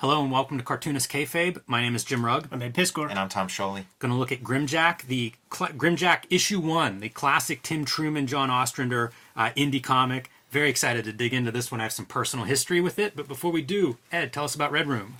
Hello and welcome to Cartoonist Kayfabe. My name is Jim Rugg. I'm Ed Piskor. And I'm Tom Scioli. Going to look at Grimjack, the cl- Grimjack issue one, the classic Tim Truman, John Ostrander uh, indie comic. Very excited to dig into this one. I have some personal history with it. But before we do, Ed, tell us about Red Room.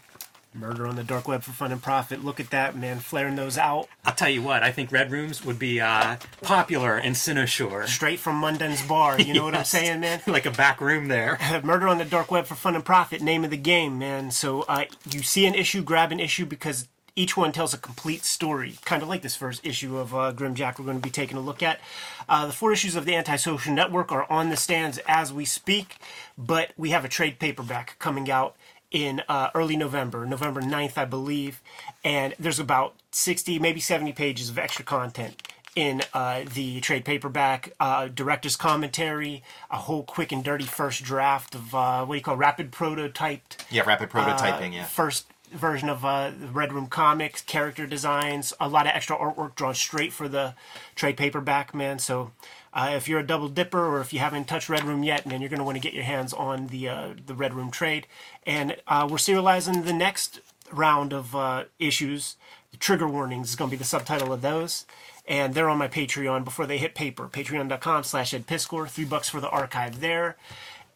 Murder on the dark web for fun and profit. Look at that, man, flaring those out. I'll tell you what, I think Red Rooms would be uh, popular in Cynosure. Straight from Munden's bar. You know what I'm saying, man? like a back room there. Murder on the dark web for fun and profit. Name of the game, man. So uh, you see an issue, grab an issue because each one tells a complete story, kind of like this first issue of uh, Grimjack we're going to be taking a look at. Uh, the four issues of the Antisocial Network are on the stands as we speak, but we have a trade paperback coming out in uh, early November, November 9th, I believe, and there's about 60, maybe 70 pages of extra content in uh, the trade paperback, uh, director's commentary, a whole quick and dirty first draft of uh, what do you call rapid prototyped Yeah, rapid prototyping, yeah. first version of uh, Red Room comics, character designs, a lot of extra artwork drawn straight for the trade paperback, man. So uh, if you're a double dipper or if you haven't touched Red Room yet, man, you're going to want to get your hands on the uh, the Red Room trade. And uh, we're serializing the next round of uh, issues. The trigger warnings is going to be the subtitle of those. And they're on my Patreon before they hit paper. Patreon.com slash Ed Piskor. Three bucks for the archive there.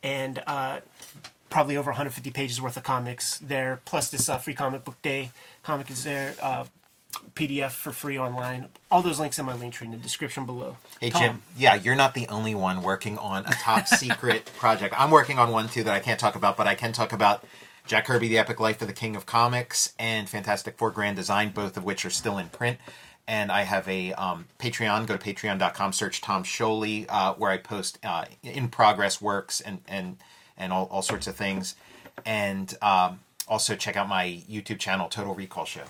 And uh, probably over 150 pages worth of comics there. Plus this uh, free comic book day comic is there. PDF for free online. All those links in my link tree in the description below. Hey, Tom. Jim, yeah, you're not the only one working on a top secret project. I'm working on one too that I can't talk about, but I can talk about Jack Kirby, The Epic Life of the King of Comics, and Fantastic Four Grand Design, both of which are still in print. And I have a um, Patreon. Go to patreon.com, search Tom Scioli, uh, where I post uh, in progress works and, and, and all, all sorts of things. And um, also check out my YouTube channel, Total Recall Show.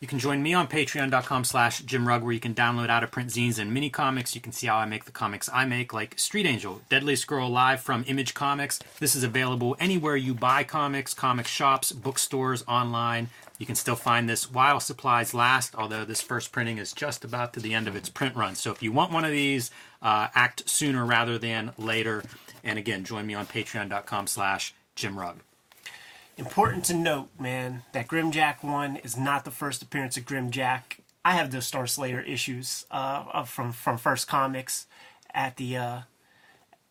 You can join me on patreon.com slash Jim Rugg where you can download out of print zines and mini comics. You can see how I make the comics I make, like Street Angel, Deadly Scroll Live from Image Comics. This is available anywhere you buy comics, comic shops, bookstores, online. You can still find this while supplies last, although this first printing is just about to the end of its print run. So if you want one of these, uh, act sooner rather than later. And again, join me on patreon.com slash Jim Rugg. Important to note, man, that Grimjack 1 is not the first appearance of Grimjack. I have those Star Slayer issues uh, from from First Comics at the uh,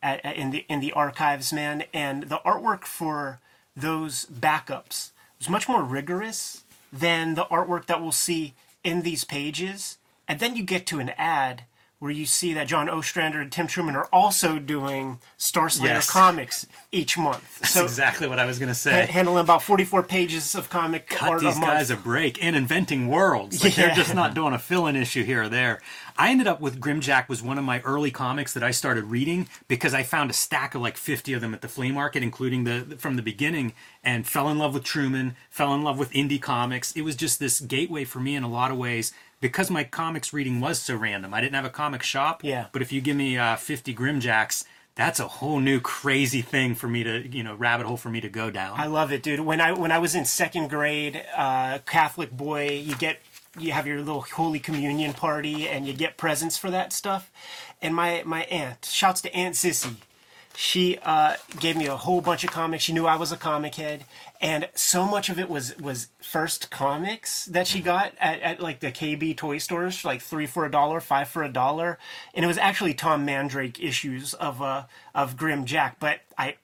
at, at- in the in the archives, man, and the artwork for those backups was much more rigorous than the artwork that we'll see in these pages. And then you get to an ad where you see that John Ostrander and Tim Truman are also doing Star Slayer Yes. comics each month. That's So exactly what I was going to ha- say. handling about 44 pages of comic cut art these a month. guys a break and inventing worlds. Like they're just not doing a fill-in issue here or there. I ended up with Grimjack was one of my early comics that I started reading because I found a stack of like 50 of them at the flea market, including the from the beginning, and fell in love with Truman, fell in love with indie comics. It was just this gateway for me in a lot of ways because my comics reading was so random. I didn't have a comic shop. Yeah. But if you give me uh, 50 Grimjacks, that's a whole new crazy thing for me to, you know, rabbit hole for me to go down. I love it, dude. When I when I was in second grade, uh, Catholic boy, you get you have your little Holy Communion party, and you get presents for that stuff. And my my aunt, shouts to Aunt Sissy, she uh, gave me a whole bunch of comics. She knew I was a comic head, and so much of it was was first comics that she got at, at like the KB toy stores, like three for a dollar, five for a dollar, and it was actually Tom Mandrake issues of uh of Grimjack. But I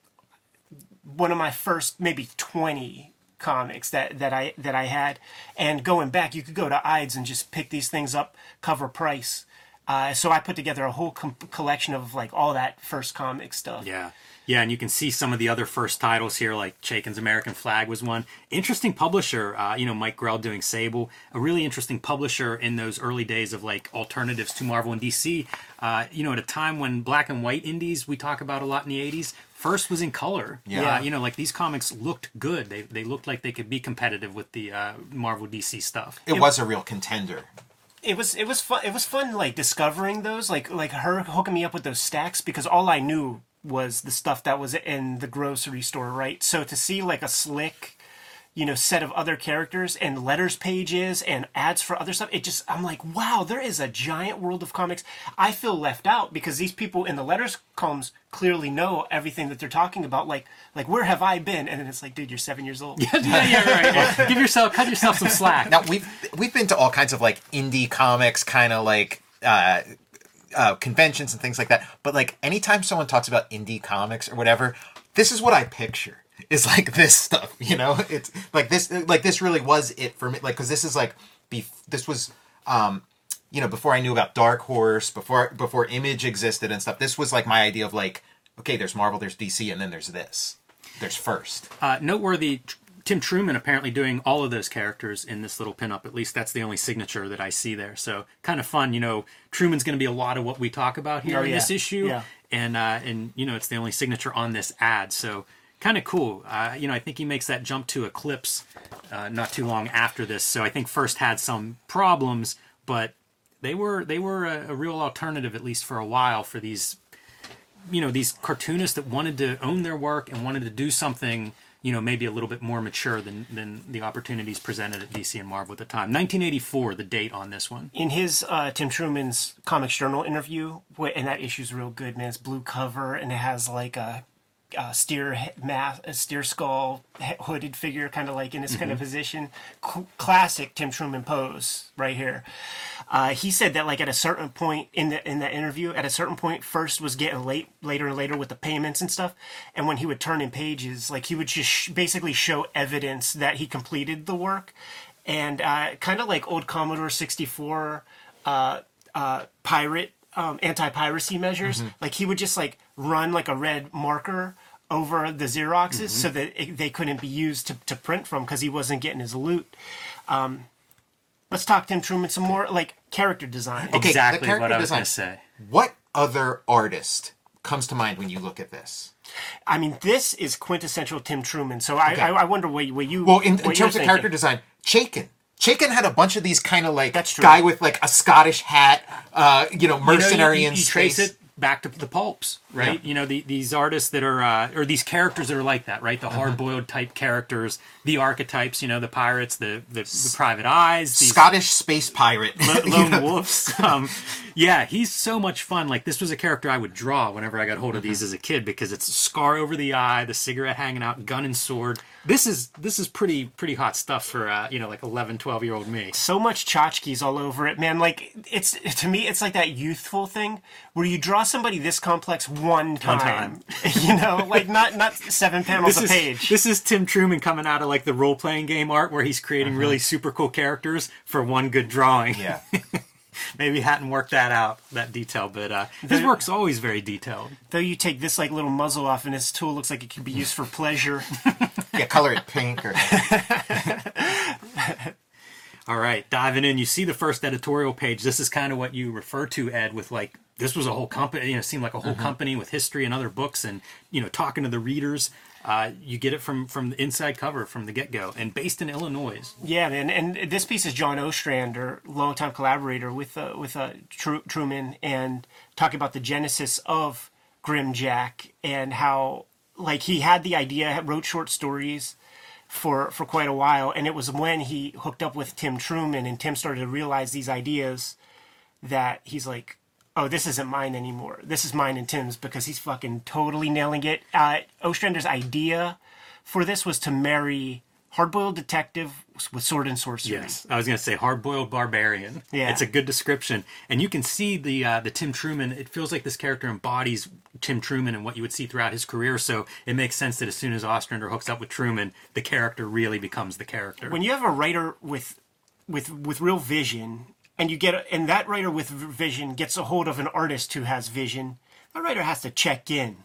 one of my first maybe 20 comics that, that I that I had. And going back you could go to Ides and just pick these things up cover price uh, so I put together a whole com- collection of like all that first comic stuff Yeah. Yeah, and you can see some of the other first titles here, like Chaykin's American Flag was one. Interesting publisher, uh, you know, Mike Grell doing Sable. A really interesting publisher in those early days of like alternatives to Marvel and DC. Uh, you know, at a time when black and white indies we talk about a lot in the 80s, first was in color. Yeah. Uh, you know, like these comics looked good. They, they looked like they could be competitive with the uh, Marvel DC stuff. It was a real contender. It was it was fun it was fun like discovering those like like her hooking me up with those stacks because all I knew was the stuff that was in the grocery store right? So to see like a slick you know set of other characters and letters pages and ads for other stuff it just i'm like wow there is a giant world of comics i feel left out because these people in the letters columns clearly know everything that they're talking about like like where have i been and then it's like dude you're seven years old yeah, yeah, right. Give yourself, cut yourself some slack. Now we've we've been to all kinds of like indie comics, kind of like uh, uh, conventions and things like that. But like anytime someone talks about indie comics or whatever, this is what I picture. Is like this stuff, you know? It's like this, like this really was it for me. Like, because this is like, bef- this was, um, you know, before I knew about Dark Horse, before before Image existed and stuff. This was like my idea of like, okay, there's Marvel, there's DC, and then there's this. There's first. Uh, noteworthy, Tim Truman apparently doing all of those characters in this little pinup. At least that's the only signature that I see there. So kind of fun. You know, Truman's going to be a lot of what we talk about here Oh, in yeah. this issue, Yeah. and uh, and you know, it's the only signature on this ad. So kind of cool. Uh, you know, I think he makes that jump to Eclipse uh, not too long after this. So I think first had some problems, but they were they were a, a real alternative at least for a while for these you know these cartoonists that wanted to own their work and wanted to do something you know maybe a little bit more mature than than the opportunities presented at DC and Marvel at the time. 1984, the date on this one. in his uh, Tim Truman's Comics Journal interview, and that issue's real good, man. It's blue cover and it has like a, a steer mass, a steer skull hooded figure, kind of like in this kind of position. C- classic Tim Truman pose right here. Uh, he said that like at a certain point in the in that interview, at a certain point, first was getting late, later and later with the payments and stuff, and when he would turn in pages, like he would just sh- basically show evidence that he completed the work, and uh, kind of like old Commodore sixty four uh, uh, pirate um, anti-piracy measures. Like he would just like run like a red marker over the Xeroxes so that it, they couldn't be used to, to print from because he wasn't getting his loot. Um, let's talk Tim Truman some more like character design. Okay, the exactly what character I was design. going to say. What other artist comes to mind when you look at this? I mean, this is quintessential Tim Truman. So I, Okay. I, I wonder what, you- what you Well, in, in terms of thinking. character design, Chaykin. Chaykin had a bunch of these kind of like That's true. guy with like a Scottish hat, uh, you know, You know, you- mercenary you, in you trace it back to the pulps, right? Yeah. You know, the, these artists that are, uh, or these characters that are like that, right? The Uh-huh. hard-boiled type characters, the archetypes, you know, the pirates, the the, the private eyes, these Scottish space pirate. lone wolves. Um, yeah, he's so much fun. Like this was a character I would draw whenever I got hold of these Mm-hmm. as a kid because it's a scar over the eye, the cigarette hanging out, gun and sword. This is this is pretty pretty hot stuff for uh, you know like 11, 12 year old me. so much tchotchkes all over it, man. Like it's to me, it's like that youthful thing where you draw somebody this complex one time. one time. you know, like not not seven panels This a is page. this is Tim Truman coming out of like the role playing game art where he's creating really super cool characters for one good drawing. yeah. Maybe hadn't worked that out that detail, but uh, his The- work's always very detailed. Though you take this like little muzzle off, and this tool looks like it could be used for pleasure. Yeah, color it pink or All right, diving in, you see the first editorial page. This is kind of what you refer to, Ed, with like this was a whole company. You know, seemed like a whole company with history and other books, and you know, talking to the readers. Uh, you get it from from the inside cover from the get go, and based in Illinois. yeah, man. And this piece is John Ostrander, longtime collaborator with uh, with uh, Tru- Truman, and talking about the genesis of Grimjack and how like he had the idea, wrote short stories for for quite a while, and it was when he hooked up with Tim Truman, and Tim started to realize these ideas that he's like, oh, this isn't mine anymore. This is mine and Tim's because he's fucking totally nailing it. Uh, Ostrander's idea for this was to marry hardboiled detective with sword and sorcery. Yes, I was going to say hard-boiled barbarian. Yeah. it's a good description, and you can see the uh, the Tim Truman. It feels like this character embodies Tim Truman and what you would see throughout his career. So it makes sense that as soon as Ostrander hooks up with Truman, the character really becomes the character. When you have a writer with with with real vision, and you get and that writer with vision gets a hold of an artist who has vision, that writer has to check in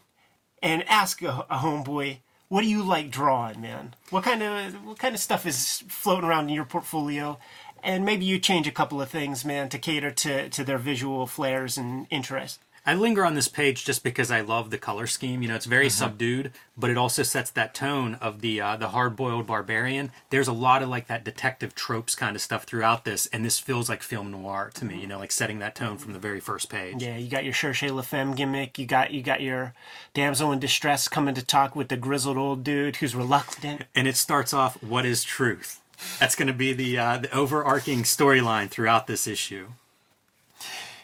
and ask a, a homeboy. What do you like drawing, man? What kind of what kind of stuff is floating around in your portfolio? And maybe you change a couple of things, man, to cater to, to their visual flares and interest. I linger on this page just because I love the color scheme. You know, it's very Mm-hmm. subdued, but it also sets that tone of the uh, the hard boiled barbarian. There's a lot of like that detective tropes kind of stuff throughout this, and this feels like film noir to me. You know, like setting that tone from the very first page. Yeah, you got your Cherchez La Femme gimmick. You got you got your damsel in distress coming to talk with the grizzled old dude who's reluctant. And it starts off, "What is truth?" That's going to be the uh, the overarching storyline throughout this issue.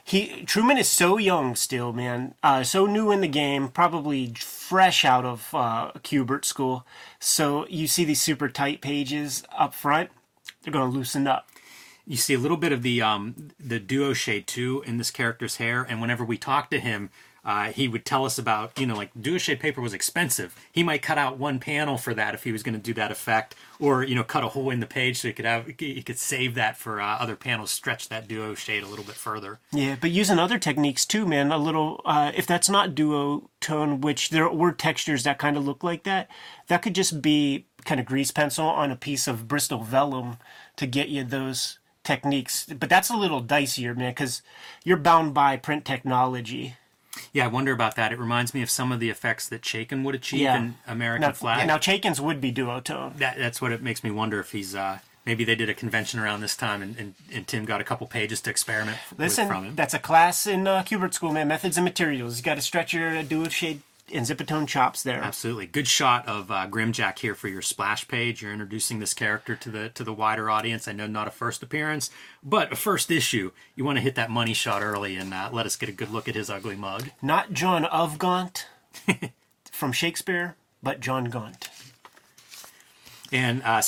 He Truman is so young still, man. Uh, so new in the game, probably fresh out of uh, Kubert school. So you see these super tight pages up front. They're going to loosen up. you see a little bit of the um the duo shade too in this character's hair and whenever we talk to him uh, he would tell us about you know like duo shade paper was expensive he might cut out one panel for that if he was going to do that effect or you know cut a hole in the page so he could have he could save that for uh, other panels stretch that duo shade a little bit further Yeah, but using other techniques too, man. A little, uh, if that's not duo tone, which there were textures that kind of look like that, that could just be kind of grease pencil on a piece of Bristol vellum to get you those techniques. But that's a little dicier, man, because you're bound by print technology. Yeah i wonder about that it reminds me of some of the effects that Chaykin would achieve Yeah. in american Now, flag now Chaykin's would be duotone. that, that's what it makes me wonder if he's uh maybe they did a convention around this time and, and, and tim got a couple pages to experiment f- with from Listen, him that's a class in uh, Kubert School, man. Methods and materials. You got to stretch your uh, duo shade and zipatone chops there. Absolutely, good shot of uh, Grimjack here for your splash page. You're introducing this character to the to the wider audience. I know not a first appearance, but a first issue. You want to hit that money shot early and uh, let us get a good look at his ugly mug. Not John of Gaunt from Shakespeare, but John Gaunt. And uh,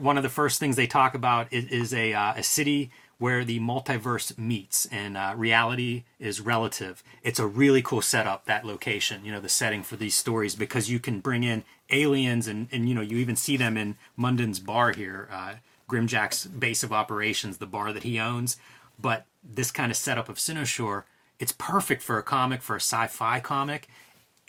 one of the first things they talk about is, is a uh, a city where the multiverse meets and uh, reality is relative. It's a really cool setup that location. You know the setting for these stories because you can bring in aliens and and you know you even see them in Munden's bar here, uh, Grimjack's base of operations, the bar that he owns. But this kind of setup of Shore, it's perfect for a comic for a sci-fi comic.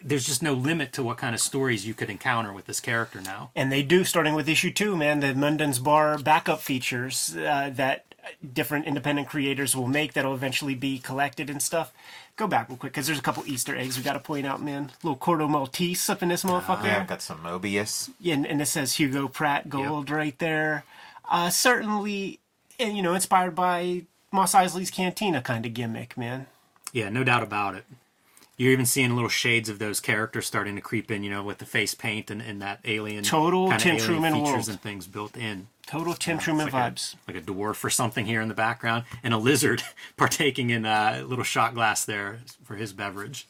There's just no limit to what kind of stories you could encounter with this character now. And they do, starting with issue two, man, the Munden's Bar backup features uh, that different independent creators will make that'll eventually be collected and stuff. Go back real quick, because there's a couple Easter eggs we got to point out, man. Little Corto Maltese up in this motherfucker. Yeah, got some Moebius. Yeah, and, and it says Hugo Pratt Gold right there. Uh, certainly, and, you know, inspired by Mos Eisley's Cantina kind of gimmick, man. Yeah, no doubt about it. You're even seeing little shades of those characters starting to creep in, you know, with the face paint and, and that alien Total Tim Truman features world. and things built in. Total Tim Truman like vibes. A, like a dwarf or something here in the background, and a lizard partaking in uh, a little shot glass there for his beverage.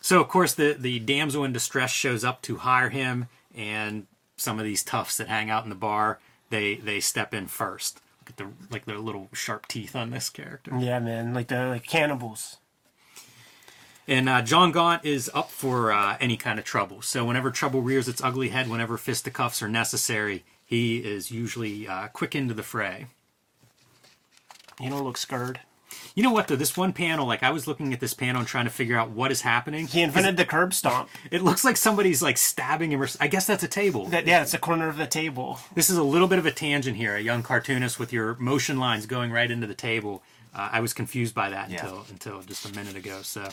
So, of course, the, the damsel in distress shows up to hire him, and some of these toughs that hang out in the bar, they they step in first. Look at the like their little sharp teeth on this character. Yeah, man, like the like cannibals. And uh, John Gaunt is up for uh, any kind of trouble. So whenever trouble rears its ugly head, whenever fisticuffs are necessary, he is usually uh, quick into the fray. You don't look scared. You know what though? This one panel, like I was looking at this panel and trying to figure out what is happening. He invented the curb stomp. It looks like somebody's like stabbing him. Or, I guess that's a table. That yeah, it's the corner of the table. This is a little bit of a tangent here. A young cartoonist with your motion lines going right into the table. Uh, I was confused by that Yeah. until until just a minute ago. So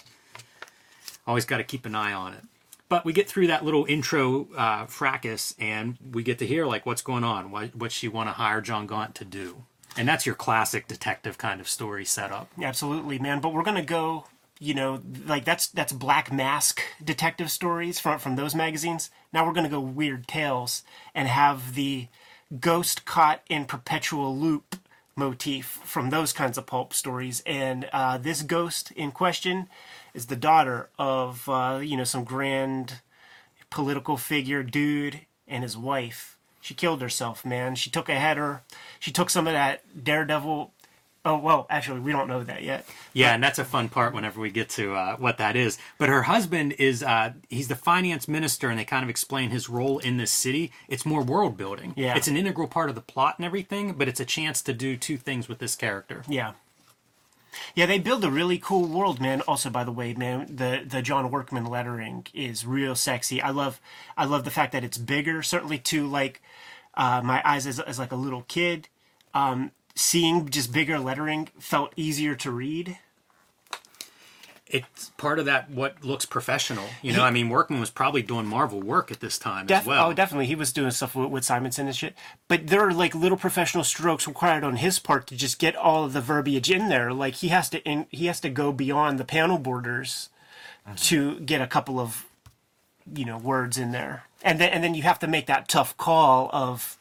always got to keep an eye on it. But we get through that little intro uh, fracas, and we get to hear like what's going on, what what she want to hire John Gaunt to do, and that's your classic detective kind of story setup. Absolutely, man. But we're gonna go. You know, like that's that's Black Mask detective stories from from those magazines. Now we're gonna go Weird Tales and have the ghost caught in perpetual loop motif from those kinds of pulp stories. And uh, this ghost in question is the daughter of uh, you know some grand political figure dude and his wife. She killed herself, man. She took a header. She took some of that daredevil. Oh well, actually, we don't know that yet. Yeah, and that's a fun part whenever we get to uh, what that is. But her husband is uh, he's the finance minister, and they kind of explain his role in this city. It's more world building. Yeah. it's an integral part of the plot and everything, but it's a chance to do two things with this character. Yeah. Yeah, they build a really cool world, man. Also, by the way, man, the the John Workman lettering is real sexy. I love I love the fact that it's bigger. Certainly, to like uh, my eyes as, as like a little kid, um, seeing just bigger lettering felt easier to read. It's part of that what looks professional. You know, I mean, Workman was probably doing Marvel work at this time Def- as well. Oh, definitely. He was doing stuff with, with Simonson and shit. But there are like little professional strokes required on his part to just get all of the verbiage in there. Like he has to in, he has to go beyond the panel borders mm-hmm. to get a couple of you know words in there, and then and then you have to make that tough call of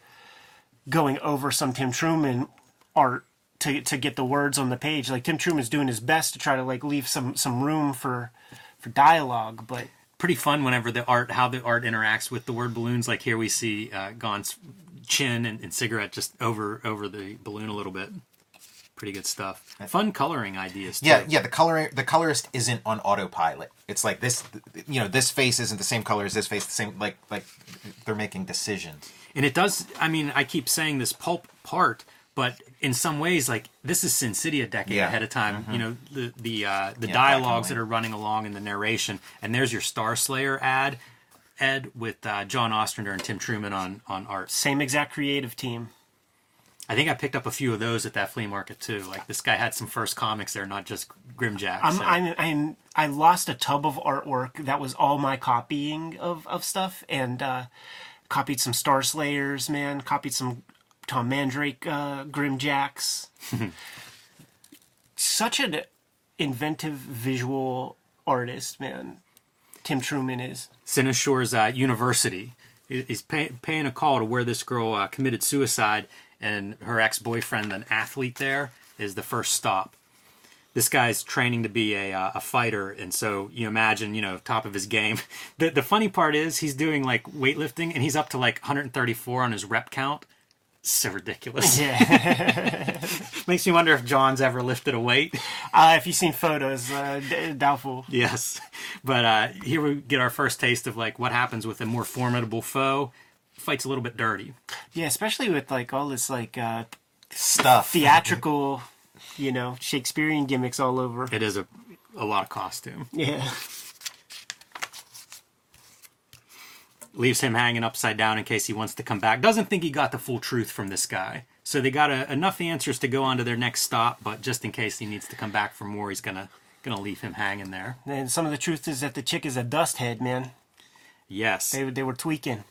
going over some Tim Truman art to to get the words on the page. Like Tim Truman's doing his best to try to like leave some some room for for dialogue, but Pretty fun whenever the art, how the art interacts with the word balloons. Like here we see uh, Gaunt's chin and, and cigarette just over over the balloon a little bit. Pretty good stuff. Fun coloring ideas. Too. Yeah, yeah. The color, the colorist isn't on autopilot. It's like this, you know, this face isn't the same color as this face. The same, like, like they're making decisions. And it does. I mean, I keep saying this pulp part, but in some ways, like this is Sin City a decade Yeah. ahead of time. You know, the the uh, the Yeah, dialogues definitely. that are running along in the narration, and there's your Star Slayer ad, Ed with uh, John Ostrander and Tim Truman on on art. same exact creative team. I think I picked up a few of those at that flea market too. Like this guy had some first comics there, not just Grimjack. I'm, so- I'm, I'm, I lost a tub of artwork that was all my copying of, of stuff, and uh, copied some Star Slayers, man. Copied some Tom Mandrake uh, Grimjacks. Such an inventive visual artist, man. Tim Truman is. Cynosure's uh, University. He's pay, paying a call to where this girl uh, committed suicide, and her ex boyfriend, an athlete there, is the first stop. This guy's training to be a, uh, a fighter, and so you imagine, you know, top of his game. The, the funny part is he's doing like weightlifting, and he's up to like 134 on his rep count. So ridiculous. Yeah. Makes me wonder if John's ever lifted a weight. uh, if you've seen photos, uh, d- doubtful. Yes, but uh, here we get our first taste of like what happens with a more formidable foe. Fights a little bit dirty. Yeah, especially with like all this like uh, Stuff. theatrical, you know, Shakespearean gimmicks all over. It is a a lot of costume. Yeah. Leaves him hanging upside down in case he wants to come back. Doesn't think he got the full truth from this guy. So they got a, enough answers to go on to their next stop, but just in case he needs to come back for more, he's gonna gonna leave him hanging there. And some of the truth is that the chick is a dust head, man. Yes. They they were tweaking.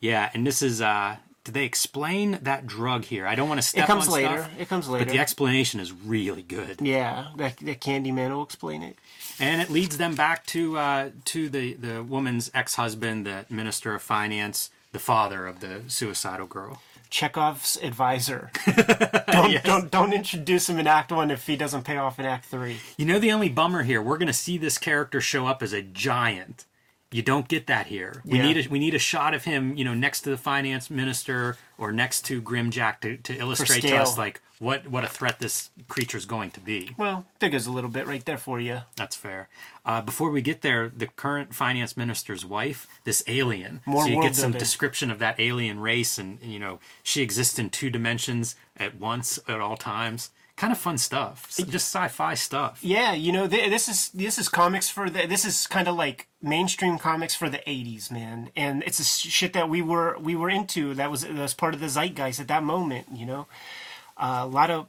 Yeah, and this is uh did they explain that drug here? I don't want to step It comes later. stuff, It comes later. but the explanation is really good. yeah, that that Candyman will explain it. and it leads them back to uh, to the the woman's ex husband, the minister of finance, the father of the suicidal girl. Chekhov's advisor. don't don't don't introduce him in Act One if he doesn't pay off in Act Three. You know the only bummer here, we're gonna see this character show up as a giant. You don't get that here. We Yeah. need a we need a shot of him, you know, next to the finance minister or next to Grimjack to, to illustrate to us like what what a threat this creature's going to be. Well, figures a little bit right there for you. That's fair. Uh, before we get there, the current finance minister's wife, this alien. More so you get some description of that alien race, and you know she exists in two dimensions at once at all times. Kind of fun stuff. Just sci-fi stuff. Yeah, you know, th- this is this is comics for the this is kind of like mainstream comics for the '80s, man. And it's a shit that we were we were into. That was that was part of the zeitgeist at that moment. You know, uh, a lot of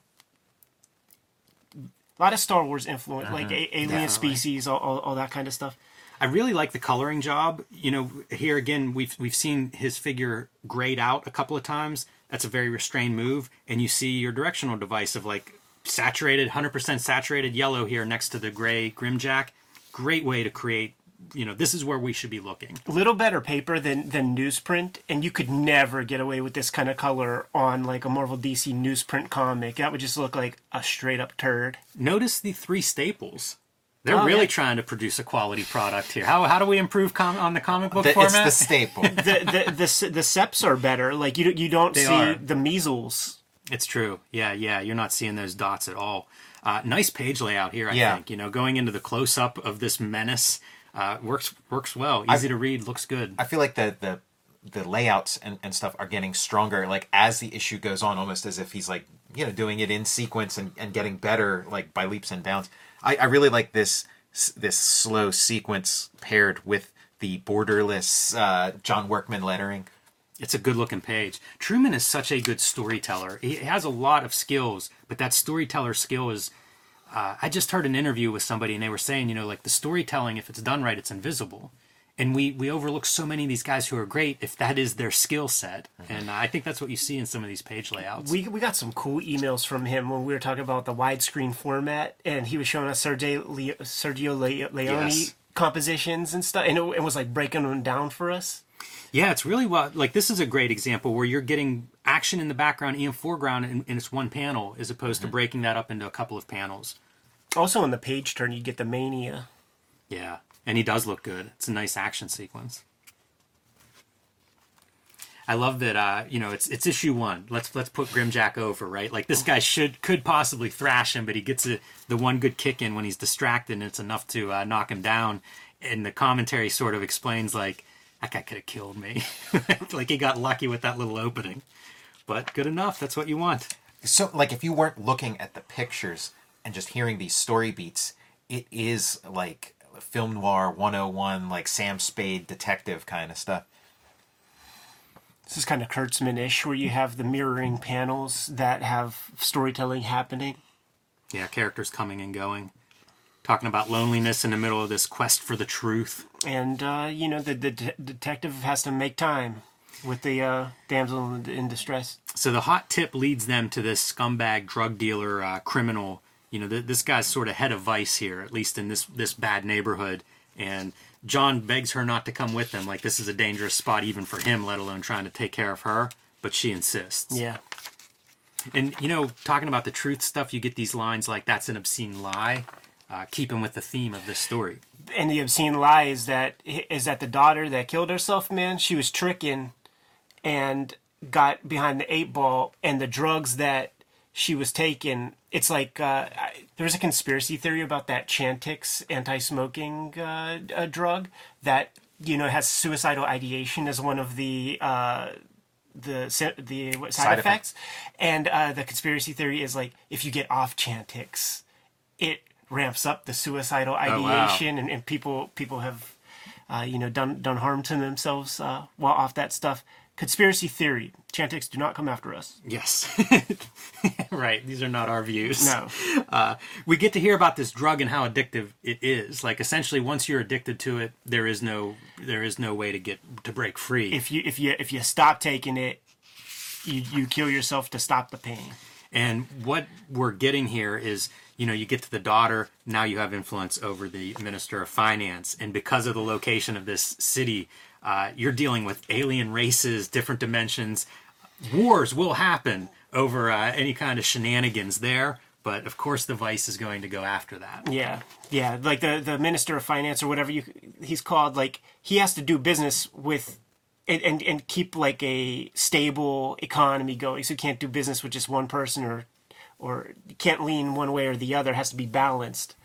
a lot of Star Wars influence, like a- alien definitely. species, all, all, all that kind of stuff. I really like the coloring job. You know, here again, we've we've seen his figure grayed out a couple of times. That's a very restrained move, and you see your directional device of like saturated, hundred percent saturated yellow here next to the gray Grimjack. Great way to create. You know, this is where we should be looking. A little better paper than than newsprint, and you could never get away with this kind of color on like a Marvel DC newsprint comic. That would just look like a straight up turd. Notice the three staples. They're Oh, really yeah. trying to produce a quality product here. How, how do we improve com- on the comic book The- it's format? the staple. the the the, s- the seps are better. Like you don't- you don't They see are. the measles. It's true. Yeah, yeah. You're not seeing those dots at all. Uh, nice page layout here. I Yeah. think you know going into the close up of this menace uh, works works well. Easy to read. Looks good. I feel like the the the layouts and, and stuff are getting stronger like as the issue goes on almost as if he's like you know doing it in sequence and, and getting better like by leaps and bounds I, I really like this this slow sequence paired with the borderless uh, john workman lettering It's a good looking page. Truman is such a good storyteller. He has a lot of skills, but that storyteller skill is uh, I just heard an interview with somebody, and they were saying, you know, like the storytelling, if it's done right, it's invisible. And we, we overlook so many of these guys who are great if that is their skill set. And I think that's what you see in some of these page layouts. We, we got some cool emails from him when we were talking about the widescreen format, and he was showing us Sergio, Le- Sergio Le- Leone Yes. compositions and stuff, and it, it was like breaking them down for us. Yeah, it's really well. Like this is a great example where you're getting action in the background and foreground in, in it's one panel, as opposed to breaking that up into a couple of panels. Also, in the page turn, you get the mania. Yeah, and he does look good. It's a nice action sequence. I love that. Uh, you know, it's it's issue one. Let's let's put Grimjack over, right? Like this guy should could possibly thrash him, but he gets a, the one good kick in when he's distracted, and it's enough to uh, knock him down. And the commentary sort of explains like that guy could have killed me, like he got lucky with that little opening. But good enough. That's what you want. So, like, if you weren't looking at the pictures and just hearing these story beats, it is like film noir 101, like Sam Spade detective kind of stuff. This is kind of Kurtzman-ish, where you have the mirroring panels that have storytelling happening. Yeah, characters coming and going, talking about loneliness in the middle of this quest for the truth. And uh, you know the, the de- detective has to make time with the uh, damsel in, in distress. So the hot tip leads them to this scumbag drug dealer uh, criminal. You know, th- this guy's sort of head of vice here, at least in this this bad neighborhood. And John begs her not to come with them. Like this is a dangerous spot even for him, let alone trying to take care of her. But she insists. Yeah, And you know, talking about the truth stuff, you get these lines like "That's an obscene lie," uh, keeping with the theme of this story. and the obscene lie is that is that the daughter that killed herself, man, she was tricking and got behind the eight ball, and the drugs that she was taking. It's like uh, I, there's a conspiracy theory about that Chantix anti-smoking uh, drug that you know has suicidal ideation as one of the uh, the the what, side, Side effects, and uh, the conspiracy theory is like if you get off Chantix, it ramps up the suicidal Oh, wow. ideation, and, and people people have uh, you know done done harm to themselves uh, while off that stuff. Conspiracy theory: Chantix do not come after us. Yes. right. These are not our views. No. Uh, we get to hear about this drug and how addictive it is. Like essentially, once you're addicted to it, there is no there is no way to get to break free. If you if you if you stop taking it, you you kill yourself to stop the pain. And what we're getting here is, you know, you get to the daughter, now you have influence over the minister of finance. And because of the location of this city, uh, you're dealing with alien races, different dimensions. Wars will happen over uh, any kind of shenanigans there. But of course, the vice is going to go after that. Yeah, yeah, like the the minister of finance or whatever you he's called. Like he has to do business with. And, and, and keep like a stable economy going. So you can't do business with just one person or or can't lean one way or the other. It has to be balanced.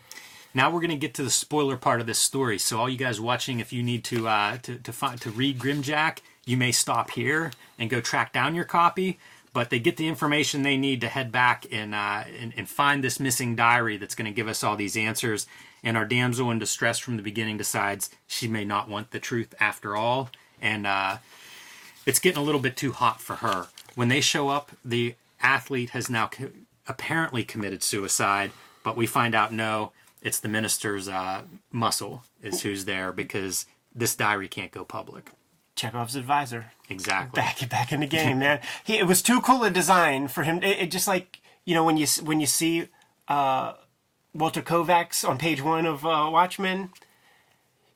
Now we're going to get to the spoiler part of this story. So all you guys watching, if you need to uh, to to, find, to read Grimjack, you may stop here and go track down your copy. But they get the information they need to head back and uh, and, and find this missing diary that's going to give us all these answers. And our damsel in distress from the beginning decides she may not want the truth after all, and uh, it's getting a little bit too hot for her. When they show up, the athlete has now co- apparently committed suicide, but we find out no, it's the minister's uh, muscle is who's there because this diary can't go public. Chekhov's advisor. Exactly. back back in the game, man. He, it was too cool a design for him. It, it just like you know when you when you see uh, Walter Kovacs on page one of uh, Watchmen,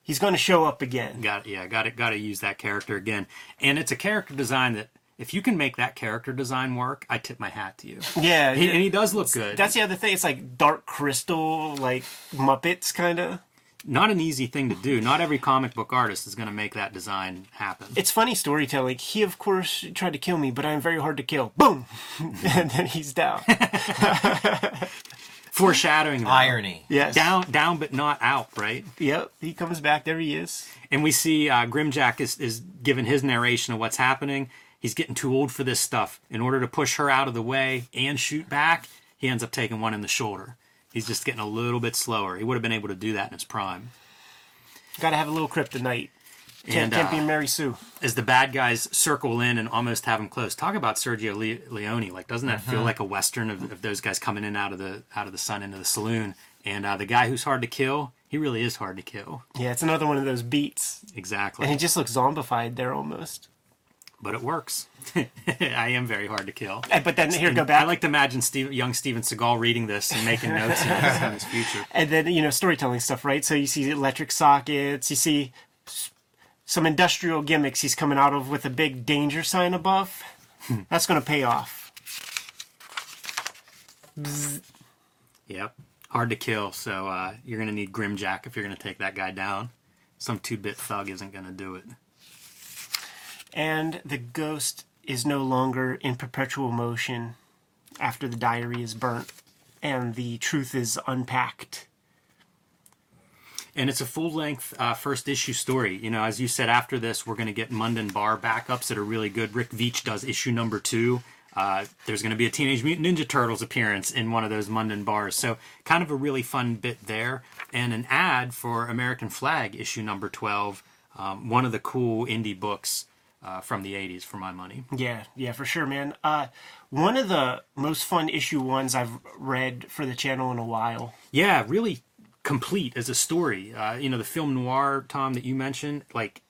he's going to show up again. Got yeah, got it. Got to use that character again, and it's a character design that if you can make that character design work, I tip my hat to you. Yeah, He, and he does look good. that's the other thing. It's like Dark Crystal, like Muppets, kind of. not an easy thing to do. Not every comic book artist is going to make that design happen. It's funny storytelling. He, of course, tried to kill me, but I'm very hard to kill. Boom, and then he's down. Foreshadowing though. Irony. Yes. down down but not out right Yep. He comes back. There he is. and we see uh, grimjack is, is given his narration of what's happening he's getting too old for this stuff in order to push her out of the way and shoot back he ends up taking one in the shoulder he's just getting a little bit slower he would have been able to do that in his prime Got to have a little kryptonite. Can't, And, can't uh, be Mary Sue. as the bad guys circle in and almost have him close. Talk about Sergio Le- Leone. Like, doesn't that feel like a western of, of those guys coming in out of the out of the sun into the saloon? And uh, the guy who's hard to kill, he really is hard to kill. Yeah, it's another one of those beats. Exactly. And he just looks zombified there almost. but it works. I am very hard to kill. But then here, go back. I like to imagine Steve, young Steven Seagal reading this and making notes on his, future. and then you know storytelling stuff right so you see electric sockets you see s- some industrial gimmicks he's coming out of with a big danger sign above that's going to pay off Yep. Hard to kill. So uh, you're going to need Grimjack if you're going to take that guy down. Some two bit thug isn't going to do it. and the ghost is no longer in perpetual motion after the diary is burnt and the truth is unpacked And it's a full length uh, first issue story. You know, as you said, after this, we're going to get Munden Bar backups that are really good. Rick Veitch does issue number two. Uh, there's going to be a Teenage Mutant Ninja Turtles appearance in one of those Munden bars. So, kind of a really fun bit there. And an ad for American Flag issue number 12, um, one of the cool indie books uh, from the 80s, for my money. Yeah, yeah, for sure, man. Uh, one of the most fun issue ones I've read for the channel in a while. Yeah, really complete as a story. Uh, you know, the film noir, Tom, that you mentioned, like,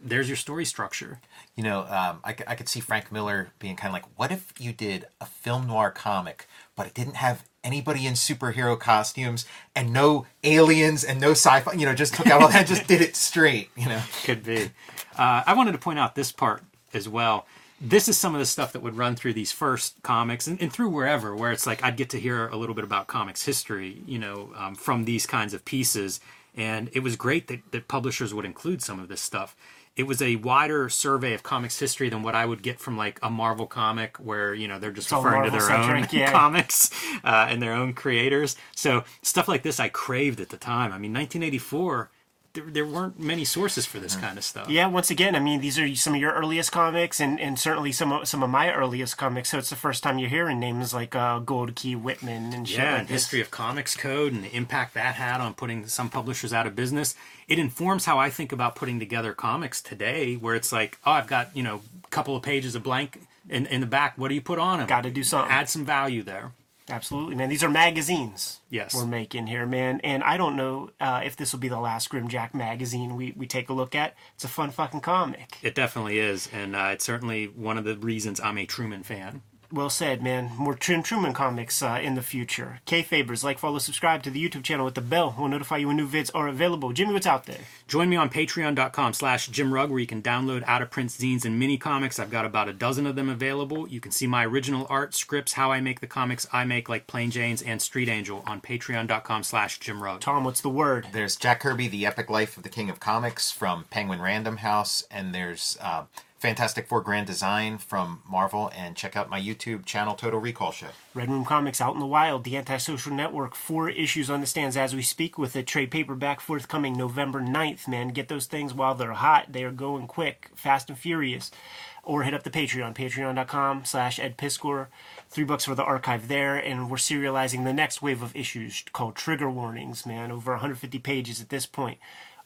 there's your story structure. You know, um, I, I could see Frank Miller being kind of like, what if you did a film noir comic, but it didn't have anybody in superhero costumes and no aliens and no sci-fi, you know, just took out all that, just did it straight, you know? Could be. Uh, I wanted to point out this part as well. This is some of the stuff that would run through these first comics and, and through wherever, where it's like I'd get to hear a little bit about comics history, you know, um, from these kinds of pieces. And it was great that, that publishers would include some of this stuff. It was a wider survey of comics history than what I would get from like a Marvel comic, where you know they're just all referring to their own yeah. comics uh, and their own creators. So stuff like this I craved at the time. I mean, 1984, there, there weren't many sources for this kind of stuff. Yeah, once again, I mean, these are some of your earliest comics, and, and certainly some of, some of my earliest comics. So it's the first time you're hearing names like uh, Gold Key Whitman and shit Yeah, like and this. history of comics code and the impact that had on putting some publishers out of business. It informs how I think about putting together comics today, where it's like, oh, I've got you know a couple of pages of blank in, in the back. What do you put on them? Got to do something. Add some value there. Absolutely, man. These are magazines. Yes. we're making here, man. And I don't know uh, if this will be the last Grimjack magazine we, we take a look at. It's a fun fucking comic. It definitely is, and uh, it's certainly one of the reasons I'm a Truman fan. Well said, man. More Trim Truman comics uh, in the future. Kayfabers, like, follow, subscribe to the YouTube channel with the bell. We'll notify you when new vids are available. Jimmy, what's out there? Join me on patreon.com slash jimrugg where you can download out-of-print zines and mini comics. I've got about a dozen of them available. You can see my original art, scripts, how I make the comics I make like Plain Janes and Street Angel on patreon.com slash jimrugg. Tom, what's the word? There's Jack Kirby, The Epic Life of the King of Comics from Penguin Random House, and there's uh, Fantastic Four Grand Design from Marvel, and check out my YouTube channel, Total Recall Show. Red Room Comics out in the wild, the antisocial network, four issues on the stands as we speak with a trade paperback forthcoming November 9th, man. Get those things while they're hot. They are going quick, fast and furious. Or hit up the Patreon, Patreon.com/slash/edpiskor, Three bucks for the archive there, and we're serializing the next wave of issues called Trigger Warnings, man. Over 150 pages at this point.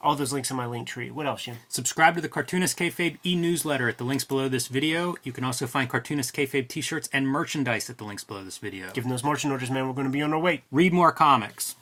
All those links in my link tree. What else, Jim? Subscribe to the Cartoonist Kayfabe e-newsletter at the links below this video. You can also find Cartoonist Kayfabe t-shirts and merchandise at the links below this video. Give them those marching orders, man. We're going to be on our way. Read more comics.